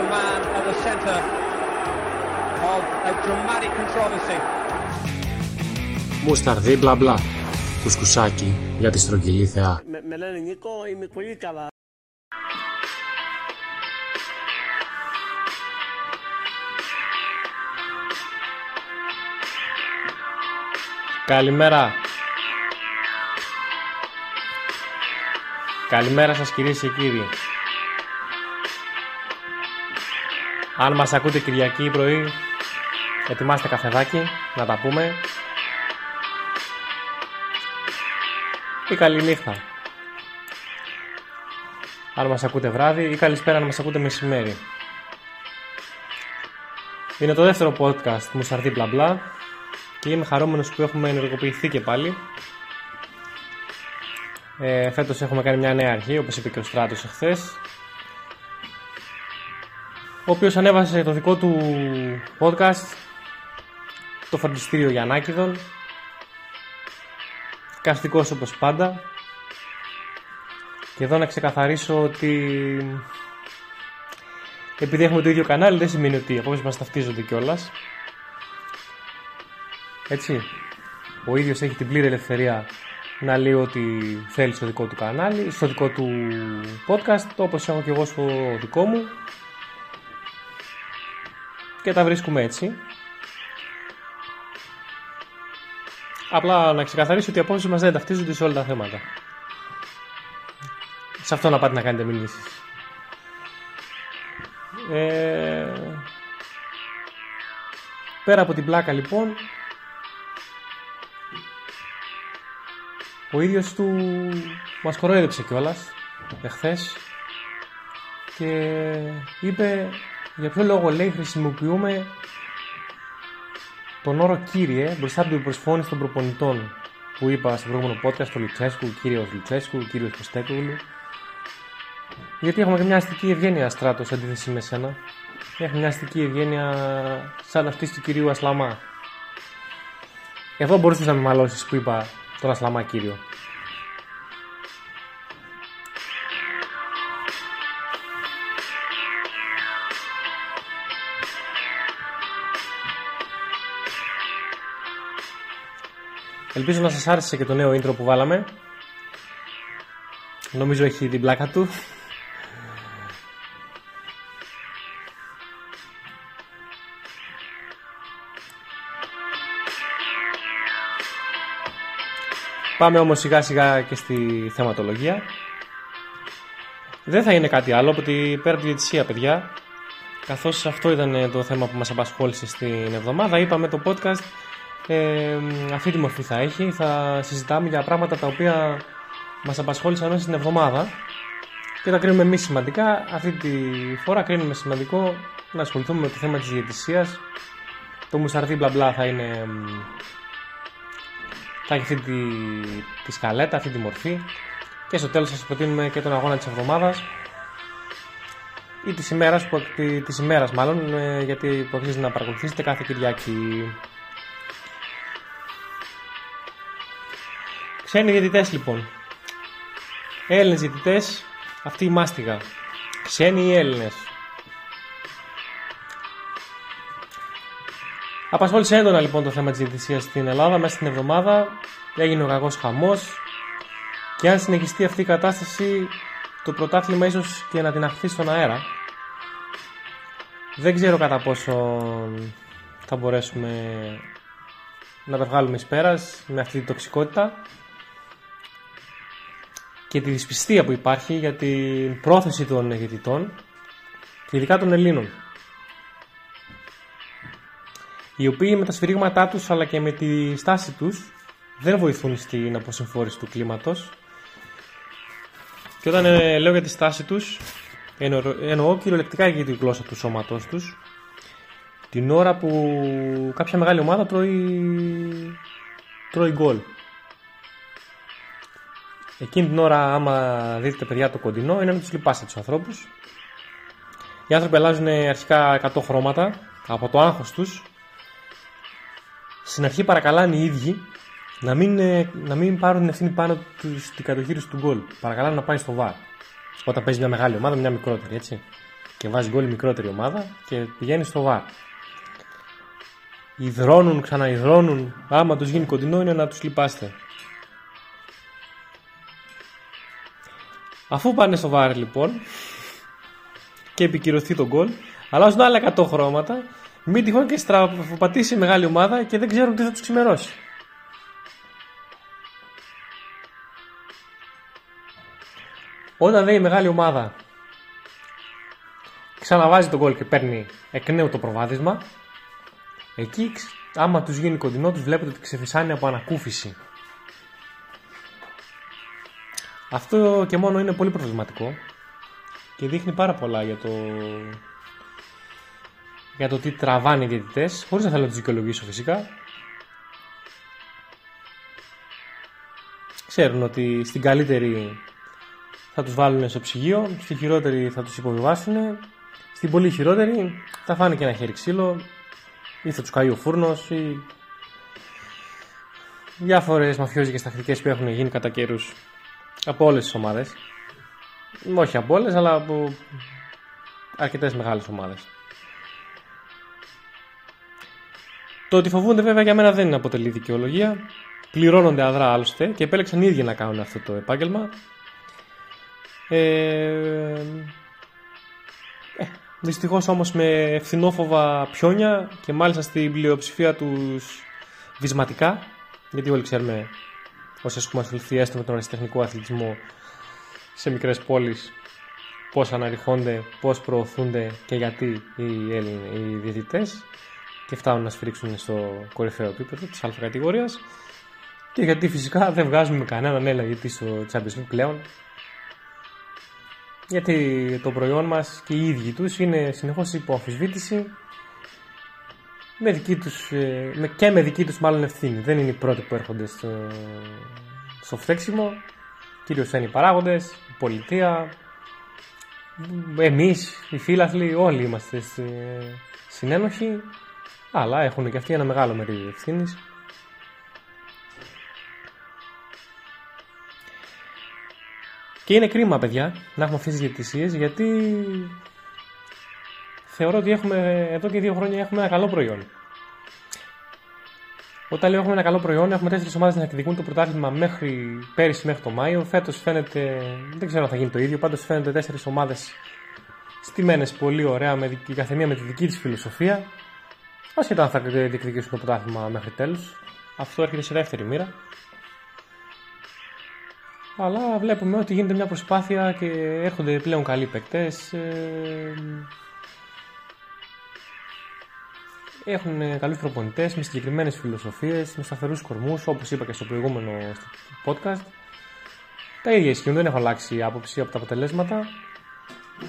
the man at the centre of a dramatic controversy. Μουσταρδί μπλα μπλα. Κουσκουσάκι για τη στρογγυλή θεά. Με, με λένε Νίκο, είμαι πολύ καλά. Καλημέρα. Καλημέρα σας κυρίες και κύριοι. Αν μας ακούτε Κυριακή πρωί, ετοιμάστε καφεδάκι, να τα πούμε. Ή καλή νύχτα. Αν μας ακούτε βράδυ ή καλησπέρα αν μας ακούτε μεσημέρι. Είναι το δεύτερο podcast μου Μουσαρδί Μπλα Μπλα και είμαι χαρούμενος που έχουμε ενεργοποιηθεί και πάλι. Ε, φέτος έχουμε κάνει μια νέα αρχή, όπως είπε και ο Στράτος εχθές, ο οποίος ανέβασε το δικό του podcast, το φροντιστήριο Γιαννάκηδων, καστικός όπως πάντα. Και εδώ να ξεκαθαρίσω ότι επειδή έχουμε το ίδιο κανάλι δεν σημαίνει ότι οι απόψεις μας ταυτίζονται κιόλας. Έτσι, ο ίδιος έχει την πλήρη ελευθερία να λέει ότι θέλει στο δικό του κανάλι, στο δικό του podcast, όπως έχω και εγώ στο δικό μου. Και τα βρίσκουμε έτσι. Απλά να ξεκαθαρίσω ότι οι απόψεις μας δεν ταυτίζονται σε όλα τα θέματα. Σε αυτό να πάτε να κάνετε μηνύσεις. Ε... Πέρα από την πλάκα λοιπόν, ο ίδιος του μας κοροϊδέψε κιόλας εχθές και είπε για ποιο λόγο λέει χρησιμοποιούμε τον όρο κύριε μπροστά από την προσφώνηση των προπονητών που είπα στο προηγούμενο podcast, το Λουτσέσκου, κύριος Λουτσέσκου, κύριος Κωστέκουλου. Γιατί έχουμε και μια αστική ευγένεια στράτος σε αντίθεση με σένα. Έχουμε μια αστική ευγένεια σαν αυτή του κυρίου Ασλαμά. Εδώ μπορούσες να με μαλώσεις που είπα τον Ασλαμά κύριο. Ελπίζω να σας άρεσε και το νέο intro που βάλαμε. Νομίζω έχει την πλάκα του. Πάμε όμως σιγά σιγά και στη θεματολογία. Δεν θα είναι κάτι άλλο από την πέρα από τη διαιτησία, παιδιά. Καθώς αυτό ήταν το θέμα που μας απασχόλησε στην εβδομάδα, είπαμε το podcast ε, αυτή τη μορφή θα έχει. Θα συζητάμε για πράγματα τα οποία μας απασχόλησαν μέσα στην εβδομάδα και τα κρίνουμε εμείς σημαντικά. Αυτή τη φορά κρίνουμε σημαντικό να ασχοληθούμε με το θέμα της διαιτησίας. Το μουσαρδί μπλα μπλα θα είναι... Θα έχει αυτή τη, τη σκαλέτα, αυτή τη μορφή και στο τέλος σας προτείνουμε και τον αγώνα της εβδομάδας ή της ημέρας, που, της ημέρας μάλλον, ε, γιατί που αξίζει να παρακολουθήσετε κάθε Κυριακή. Ξένοι διαιτητές λοιπόν. Έλληνες διαιτητές, αυτή η μάστιγα. Ξένοι ή Έλληνες. Απασχόλησε έντονα λοιπόν το θέμα της διαιτησίας στην Ελλάδα μέσα στην εβδομάδα. Έγινε ο κακός χαμός. Και αν συνεχιστεί αυτή η κατάσταση, το πρωτάθλημα ίσως και να την αχθεί στον αέρα. Δεν ξέρω κατά πόσο θα μπορέσουμε να τα βγάλουμε εις πέρας με αυτή τη τοξικότητα και τη δυσπιστία που υπάρχει για την πρόθεση των αιγαιτητών και ειδικά των Ελλήνων οι οποίοι με τα σφυρίγματά τους αλλά και με τη στάση τους δεν βοηθούν στην αποσυμφόρηση του κλίματος. Και όταν ε, λέω για τη στάση τους εννο, εννοώ κυριολεκτικά για τη γλώσσα του σώματός τους. Την ώρα που κάποια μεγάλη ομάδα τρώει, τρώει γκολ Εκείνη την ώρα, άμα δείτε παιδιά το κοντινό, είναι να τους λυπάστε τους ανθρώπους. Οι άνθρωποι αλλάζουν αρχικά 100 χρώματα από το άγχος τους. Στην αρχή παρακαλάνε οι ίδιοι να μην, ε, να μην πάρουν την ευθύνη πάνω τους στην κατοχήρωση τους γκολ. Παρακαλάνε να πάει στο βάρ. Όταν παίζει μια μεγάλη ομάδα, μια μικρότερη, έτσι. και βάζει γκολ η μικρότερη ομάδα και πηγαίνει στο βαρ. Ιδρώνουν, ξαναειδρώνουν. Άμα τους γίνει κοντινό είναι να τους λυπάστε. Αφού πάνε στο βάρ λοιπόν και επικυρωθεί το γκολ, αλλάζουν άλλα 100 χρώματα. Μην τυχόν και στραπατήσει η μεγάλη ομάδα και δεν ξέρουν τι θα τους ξημερώσει. Όταν δεν η μεγάλη ομάδα ξαναβάζει τον γκολ και παίρνει εκ νέου το προβάδισμα, εκεί άμα τους γίνει κοντινό τους βλέπετε ότι ξεφυσάνει από ανακούφιση. Αυτό και μόνο είναι πολύ προβληματικό και δείχνει πάρα πολλά για το, για το τι τραβάνε οι διαιτητές, χωρίς να θέλω να τους δικαιολογήσω φυσικά. Ξέρουν ότι στην καλύτερη θα τους βάλουν στο ψυγείο, στη χειρότερη θα τους υποβιβάσουν, στην πολύ χειρότερη θα φάνε και ένα χέρι ξύλο ή θα τους καεί ο φούρνος ή διάφορες μαφιόζικες τακτικές που έχουν γίνει κατά καιρούς από όλες τις ομάδες. Όχι από όλες, αλλά από αρκετές μεγάλες ομάδες. Το ότι φοβούνται βέβαια για μένα δεν αποτελεί δικαιολογία. Πληρώνονται αδρά άλλωστε και επέλεξαν οι ίδιοι να κάνουν αυτό το επάγγελμα. Ε, ε, δυστυχώς όμως με φθινόφοβα πιόνια και μάλιστα στην πλειοψηφία τους βυσματικά γιατί όλοι ξέρουμε όσοι έχουμε ασχοληθεί έστω με τον αριστεχνικό αθλητισμό σε μικρές πόλεις πώς αναρριχώνται, πώς προωθούνται και γιατί οι, Έλληνες, οι διαιτητές και φτάνουν να σφρίξουν στο κορυφαίο επίπεδο της α κατηγορίας. Και γιατί φυσικά δεν βγάζουμε κανέναν έλαγη στο Champions League πλέον. Γιατί το προϊόν μας και οι ίδιοι τους είναι συνεχώς υπό αμφισβήτηση με δική τους, ε, με, και με δική τους μάλλον ευθύνη. Δεν είναι οι πρώτοι που έρχονται στο, στο φταίξιμο. Κυρίως είναι οι παράγοντες, η πολιτεία, εμείς, οι φίλαθλοι, όλοι είμαστε συνένοχοι, αλλά έχουν και αυτοί ένα μεγάλο μερίδιο ευθύνης. Και είναι κρίμα, παιδιά, να έχουμε αυτές τις διαιτησίες γιατί θεωρώ ότι έχουμε, εδώ και δύο χρόνια έχουμε ένα καλό προϊόν. Όταν λέω έχουμε ένα καλό προϊόν, έχουμε τέσσερις ομάδες να εκδικούν το πρωτάθλημα μέχρι πέρυσι μέχρι το Μάιο. Φέτος φαίνεται, δεν ξέρω αν θα γίνει το ίδιο, πάντως φαίνεται τέσσερις ομάδες στημένες πολύ ωραία, με η καθεμία με τη δική της φιλοσοφία. Ασχετά αν θα διεκδικήσουν το πρωτάθλημα μέχρι τέλους. Αυτό έρχεται σε δεύτερη μοίρα. Αλλά βλέπουμε ότι γίνεται μια προσπάθεια και έρχονται πλέον καλοί παικτέ. Ε, έχουν καλούς προπονητές με συγκεκριμένες φιλοσοφίες, με σταθερούς κορμούς, όπως είπα και στο προηγούμενο podcast. Τα ίδια ισχύουν, δεν έχω αλλάξει η άποψη από τα αποτελέσματα.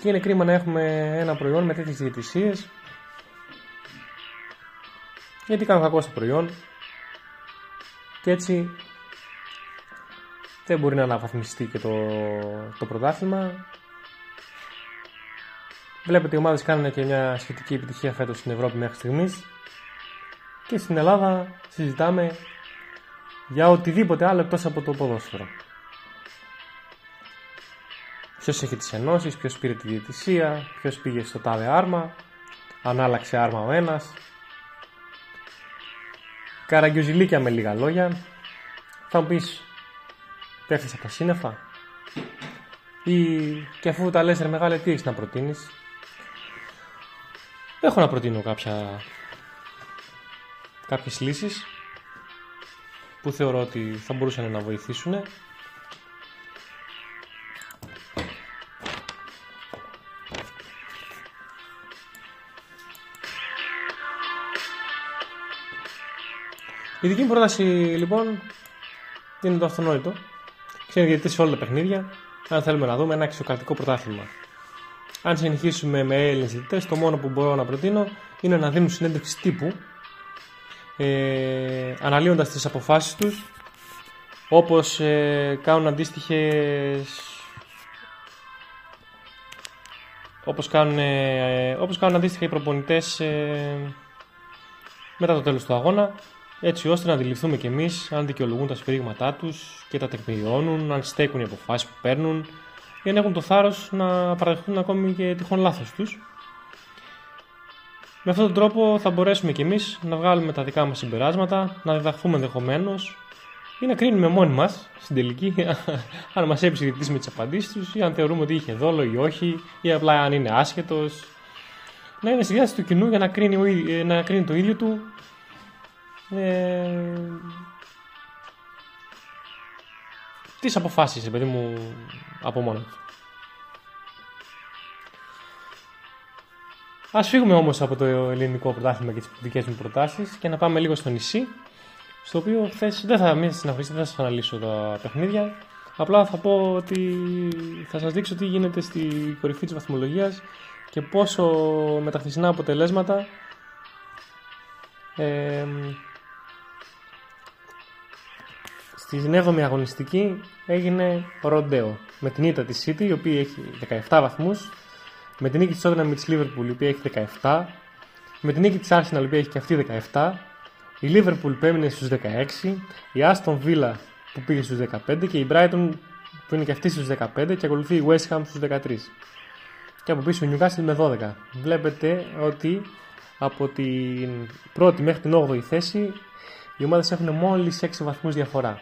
Και είναι κρίμα να έχουμε ένα προϊόν με τέτοιες διαιτησίες. Γιατί κάνουν κακό στο προϊόν. Και έτσι δεν μπορεί να αναβαθμιστεί και το, το πρωτάθλημα. Βλέπετε οι ομάδες κάνουν και μια σχετική επιτυχία φέτος στην Ευρώπη μέχρι στιγμής και στην Ελλάδα συζητάμε για οτιδήποτε άλλο εκτός από το ποδόσφαιρο. Ποιος έχει τις ενώσεις, ποιος πήρε τη διαιτησία, ποιος πήγε στο τάδε άρμα, αν άλλαξε άρμα ο ένας. Καραγκιουζιλίκια με λίγα λόγια. Θα μου πεις, πέφτεις από τα σύννεφα. Ή και αφού τα λες ρε μεγάλε τι έχεις να προτείνεις. Έχω να προτείνω κάποια, κάποιες λύσεις που θεωρώ ότι θα μπορούσαν να βοηθήσουν. Η δική μου πρόταση λοιπόν είναι το αυτονόητο. Ξέρετε σε όλα τα παιχνίδια, αν θέλουμε να δούμε ένα αξιοκρατικό πρωτάθλημα. Αν συνεχίσουμε με Έλληνες διαιτητέ, το μόνο που μπορώ να προτείνω είναι να δίνουν συνέντευξη τύπου ε, αναλύοντας τις αποφάσεις τους όπως ε, κάνουν αντίστοιχες. Όπως κάνουν, ε, όπως κάνουν αντίστοιχα οι προπονητές ε, μετά το τέλος του αγώνα έτσι ώστε να αντιληφθούμε κι εμείς αν δικαιολογούν τα σφυρίγματά τους και τα τεκμηριώνουν, αν στέκουν οι αποφάσεις που παίρνουν για να έχουν το θάρρος να παραδεχτούν ακόμη και τυχόν λάθος τους. Με αυτόν τον τρόπο θα μπορέσουμε κι εμείς να βγάλουμε τα δικά μας συμπεράσματα, να διδαχθούμε ενδεχομένως ή να κρίνουμε μόνοι μας στην τελική αν μας έπεισε διετής με τις απαντήσεις τους ή αν θεωρούμε ότι είχε δόλο ή όχι ή απλά αν είναι άσχετος. Να είναι στη διάθεση του κοινού για να κρίνει, ε, να κρίνει το ίδιο του ε, τις αποφάσεις, παιδί μου, από μόνος τους. Α φύγουμε όμως από το ελληνικό πρωτάθλημα και τις δικές μου προτάσεις και να πάμε λίγο στο νησί. Στο οποίο χθε δεν θα μην συναχωρήσετε, δεν θα σας αναλύσω τα παιχνίδια. Απλά θα πω ότι θα σας δείξω τι γίνεται στη κορυφή της βαθμολογίας και πόσο με τα χθεσινά αποτελέσματα ε, στην 7η αγωνιστική έγινε ροντέο με την ήττα της City η οποία έχει 17 βαθμούς με την νίκη της Tottenham με τη Liverpool η οποία έχει 17, με την νίκη της Arsenal η οποία έχει και αυτή 17, η Liverpool που έμεινε στους 16, η Aston Villa που πήγε στους 15 και η Brighton που είναι και αυτή στους 15 και ακολουθεί η West Ham στους 13. Και από πίσω η Newcastle με 12. Βλέπετε ότι από την πρώτη μέχρι την 8η θέση οι ομάδες έχουν μόλις 6 βαθμούς διαφορά.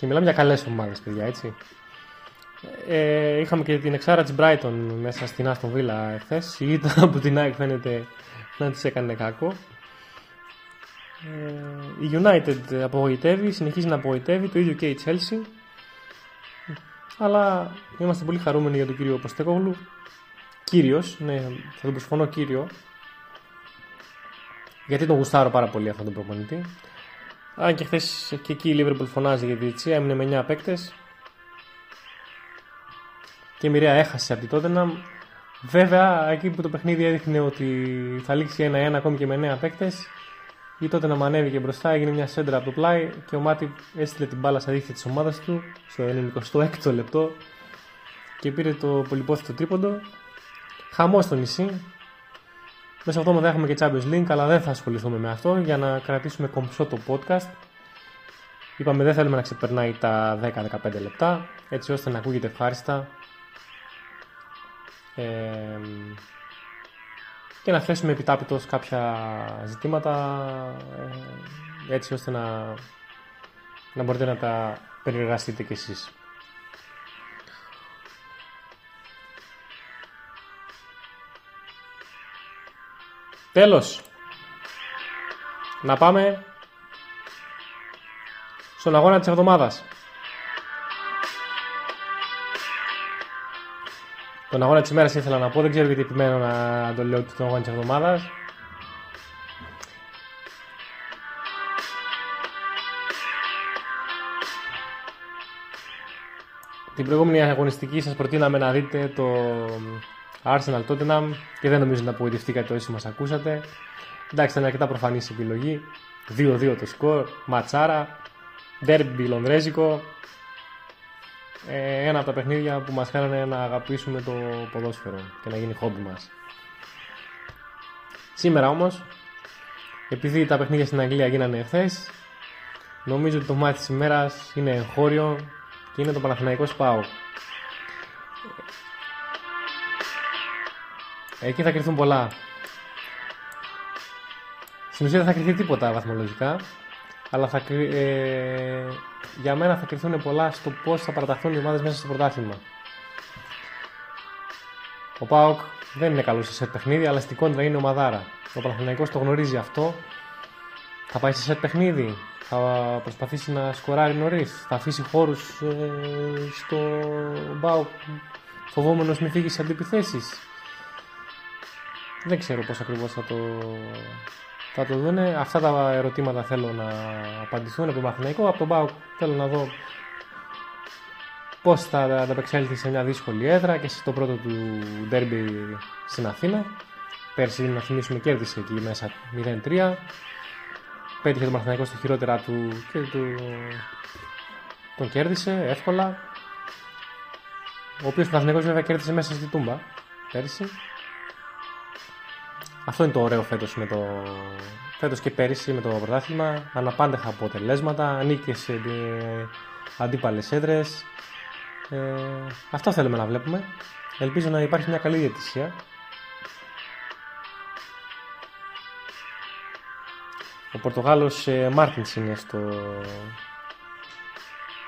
Και μιλάμε για καλές ομάδες, παιδιά, έτσι. Ε, είχαμε και την εξάρα της Brighton μέσα στην Aston Villa χθε. Η ήττα από την ΑΕΚ φαίνεται να της έκανε κακό. Ε, η United απογοητεύει, συνεχίζει να απογοητεύει, το ίδιο και η Chelsea. Αλλά είμαστε πολύ χαρούμενοι για τον κύριο Ποστέκογλου. Κύριος, ναι, θα τον προσφωνώ κύριο. Γιατί τον γουστάρω πάρα πολύ αυτόν τον προπονητή. Αν και χθες και εκεί η Liverpool φωνάζει για τη διετησία, έμεινε με 9 παίκτες και η Μοιραία έχασε από την Tottenham. Βέβαια, εκεί που το παιχνίδι έδειχνε ότι θα λήξει 1-1 ακόμη και με 9 παίκτες, η Tottenham ανέβηκε μπροστά, έγινε μια σέντρα από το πλάι και ο Μάτι έστειλε την μπάλα στα δίχτυα της ομάδας του στο 96ο λεπτό και πήρε το πολυπόθητο τρίποντο. Χαμός στο νησί. Μέσα αυτό θα έχουμε και Champions League, αλλά δεν θα ασχοληθούμε με αυτό για να κρατήσουμε κομψό το podcast. Είπαμε δεν θέλουμε να ξεπερνάει τα 10-15 λεπτά, έτσι ώστε να ακούγεται ευχάριστα και να θέσουμε επιτάπητος κάποια ζητήματα ε, έτσι ώστε να, να μπορείτε να τα περιεργαστείτε κι εσείς. Τέλος, να πάμε στον αγώνα της εβδομάδας. Τον αγώνα της ημέρας ήθελα να πω, δεν ξέρω γιατί επιμένω να το λέω τον αγώνα της εβδομάδας. Την προηγούμενη αγωνιστική σας προτείναμε να δείτε το Arsenal Tottenham και δεν νομίζω να απογοητευτήκατε όσοι μας ακούσατε. Εντάξει, ήταν αρκετά προφανής επιλογή. 2-2 το σκορ, ματσάρα, derby λονδρέζικο, ε, ένα από τα παιχνίδια που μας κάνανε να αγαπήσουμε το ποδόσφαιρο και να γίνει χόμπι μας. Σήμερα όμως, επειδή τα παιχνίδια στην Αγγλία γίνανε εχθές, νομίζω ότι το μάτι της ημέρας είναι εγχώριο και είναι το Παναθηναϊκός ΠΑΟ. Εκεί θα κρυθούν πολλά. Στην ουσία δεν θα κρυθεί τίποτα βαθμολογικά, αλλά θα, ε, για μένα θα κρυθούν πολλά στο πώς θα παραταχθούν οι ομάδες μέσα στο πρωτάθλημα. Ο Πάοκ δεν είναι καλός σε σετ παιχνίδι, αλλά στην κόντρα είναι ομαδάρα. Ο Παναθηναϊκός το γνωρίζει αυτό. Θα πάει σε σετ παιχνίδι, θα προσπαθήσει να σκοράρει νωρίς, θα αφήσει χώρους ε, στο Πάοκ φοβόμενος μη φύγεις σε αντιπιθέσεις. Δεν ξέρω πώς ακριβώς θα το θα το δούνε. Αυτά τα ερωτήματα θέλω να απαντηθούν από τον Παθηναϊκό. Από τον Πάο θέλω να δω πώς θα ανταπεξέλθει σε μια δύσκολη έδρα και στο πρώτο του ντέρμπι στην Αθήνα. Πέρσι, να θυμίσουμε, κέρδισε εκεί μέσα 0-3. Πέτυχε τον Παθηναϊκό στα χειρότερα του και του... τον κέρδισε εύκολα. Ο οποίος Παθηναϊκός βέβαια κέρδισε μέσα στη Τούμπα πέρσι. Αυτό είναι το ωραίο φέτος με το. Φέτος και πέρυσι με το πρωτάθλημα. Αναπάντεχα αποτελέσματα, νίκες σε αντίπαλες έδρες. Ε, αυτό θέλουμε να βλέπουμε. Ελπίζω να υπάρχει μια καλή διαιτησία. Ο Πορτογάλος ε, Μάρτινς είναι στο,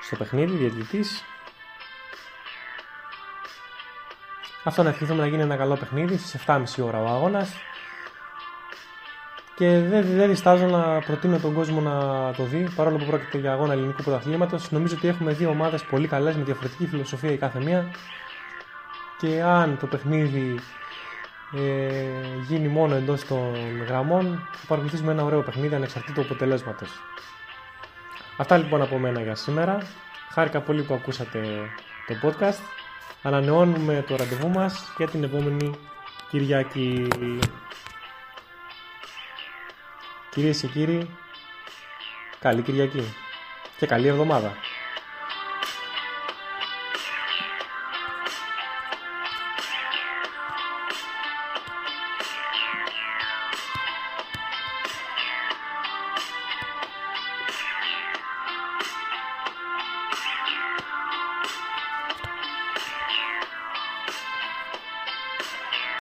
στο παιχνίδι, διαιτητής. Αυτό να ευχηθούμε να γίνει ένα καλό παιχνίδι στις 7.30 ώρα ο αγώνας και δεν, δεν διστάζω να προτείνω τον κόσμο να το δει παρόλο που πρόκειται για αγώνα ελληνικού πρωταθλήματος. Νομίζω ότι έχουμε δύο ομάδες πολύ καλές με διαφορετική φιλοσοφία η κάθε μία και αν το παιχνίδι ε, γίνει μόνο εντός των γραμμών θα παρακολουθήσουμε ένα ωραίο παιχνίδι ανεξαρτήτως αποτελέσματος. Αυτά λοιπόν από μένα για σήμερα. Χάρηκα πολύ που ακούσατε το podcast. Ανανεώνουμε το ραντεβού μας για την επόμενη Κυριακή. Κυρίες και κύριοι, καλή Κυριακή και καλή εβδομάδα.